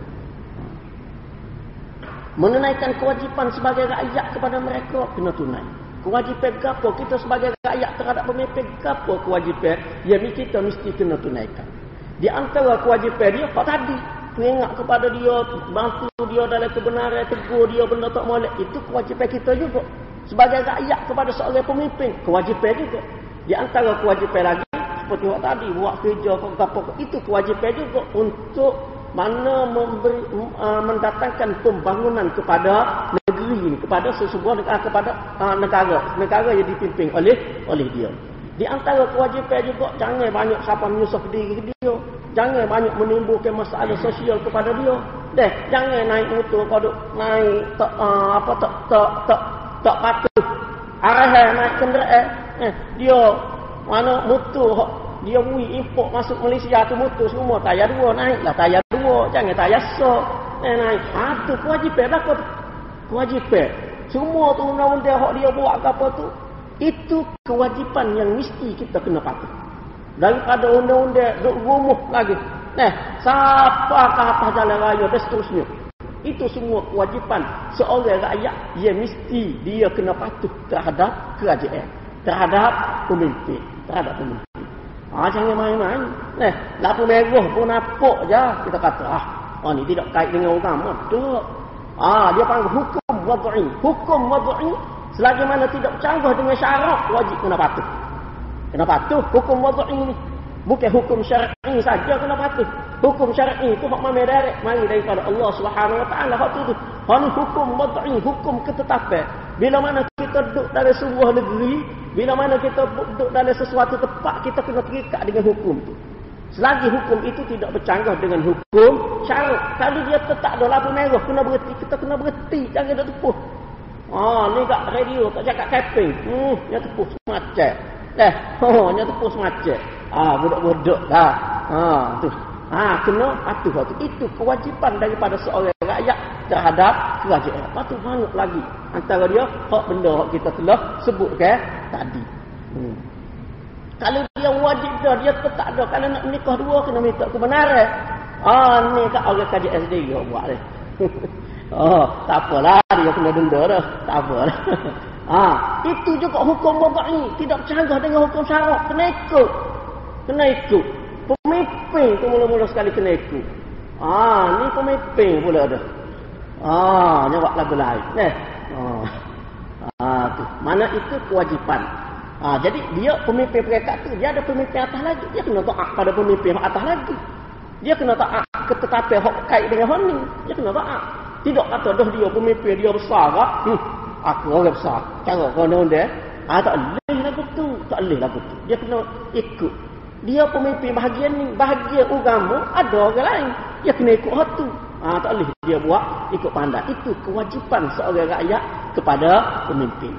Speaker 1: menunaikan kewajipan sebagai rakyat kepada mereka kena tunai. Kewajipan gapo kita sebagai rakyat terhadap pemimpin gapo kewajipan yang kita mesti kena tunaikan. Di antara kewajipan dia apa tadi? Peringat kepada dia, bantu dia dalam kebenaran, tegur dia benda tak molek. Itu kewajipan kita juga. Sebagai rakyat kepada seorang pemimpin, kewajipan juga. Di antara kewajipan lagi, seperti waktu tadi, buat kerja, apa, itu kewajipan juga untuk mana memberi, uh, mendatangkan pembangunan kepada negeri ini kepada sesebuah negara kepada uh, negara negara yang dipimpin oleh oleh dia. Di antara kewajipan juga jangan banyak siapa menyusah diri dia jangan banyak menimbulkan masalah sosial kepada dia. Deh jangan naik motor kau naik tak uh, apa tak tak tak tak patuh arah naik kenderaan eh, dia mana motor dia bui import masuk Malaysia tu motor semua tayar dua naik lah tayar dua jangan tayar so eh, naik ha tu kewajipan lah kau kewajipan. Semua tu undang-undang hak dia buat ke apa tu, itu kewajipan yang mesti kita kena patuh. Daripada undang-undang duk rumuh lagi. Nah, siapa ke atas jalan raya dan seterusnya. Itu semua kewajipan seorang rakyat yang mesti dia kena patuh terhadap kerajaan. Terhadap pemimpin. Terhadap pemimpin. Ah, jangan main-main. Nah, lampu merah pun nampak je. Kita kata, ah, oh, ni tidak kait dengan agama. Tak. Ah, dia panggil hukum wad'i. Hukum wad'i selagi mana tidak canggah dengan syarat wajib kena patuh. Kena patuh hukum wad'i ni. Bukan hukum syar'i saja kena patuh. Hukum syar'i itu hak mana direct mari daripada Allah Subhanahu wa taala hak tu. Ni hukum wad'i, hukum ketetapan. Bila mana kita duduk dalam sebuah negeri, bila mana kita duduk dalam sesuatu tempat, kita kena terikat dengan hukum tu. Selagi hukum itu tidak bercanggah dengan hukum syarat. Kalau dia tetap ada lampu merah, kena berhenti. Kita kena berhenti. Jangan dia tepuh. Ah, ni kat radio, tak cakap camping. Hmm, dia tepuh semacam. Eh, oh, dia tepuh semacam. Ah, budak-budak dah. Ah, tu. Ah, kena patuh waktu. Itu kewajipan daripada seorang rakyat terhadap kerajaan. Patuh banyak lagi. Antara dia, hak benda hak kita telah sebutkan tadi. Hmm. Kalau dia wajib dah, dia tetap dah. Kalau nak menikah dua, kena minta kebenaran. Ah, ni kat orang kaji SD dia buat ni. oh, tak apalah. Dia kena denda dah. Tak apalah. ah, itu juga hukum bapak ni. Tidak canggah dengan hukum syarat. Kena ikut. Kena ikut. Pemimpin tu mula-mula sekali kena ikut. Ah, ni pemimpin pula dah. Ah, nyawak lagu lain. Eh. Ah. ah, tu. Mana itu kewajipan. Ha, jadi dia pemimpin peringkat tu, dia ada pemimpin atas lagi. Dia kena taat pada pemimpin atas lagi. Dia kena taat ketetapan hak kait dengan hak ni. Dia kena taat. Tidak kata dah dia pemimpin dia besar ke? Hmm, aku orang besar. Cara kau nak? Ah tak boleh lah tu. Tak boleh lah tu. Dia kena ikut. Dia pemimpin bahagian ni, bahagian agama ada orang lain. Dia kena ikut hak tu. Ah tak boleh dia buat ikut pandai. Itu kewajipan seorang rakyat kepada pemimpin.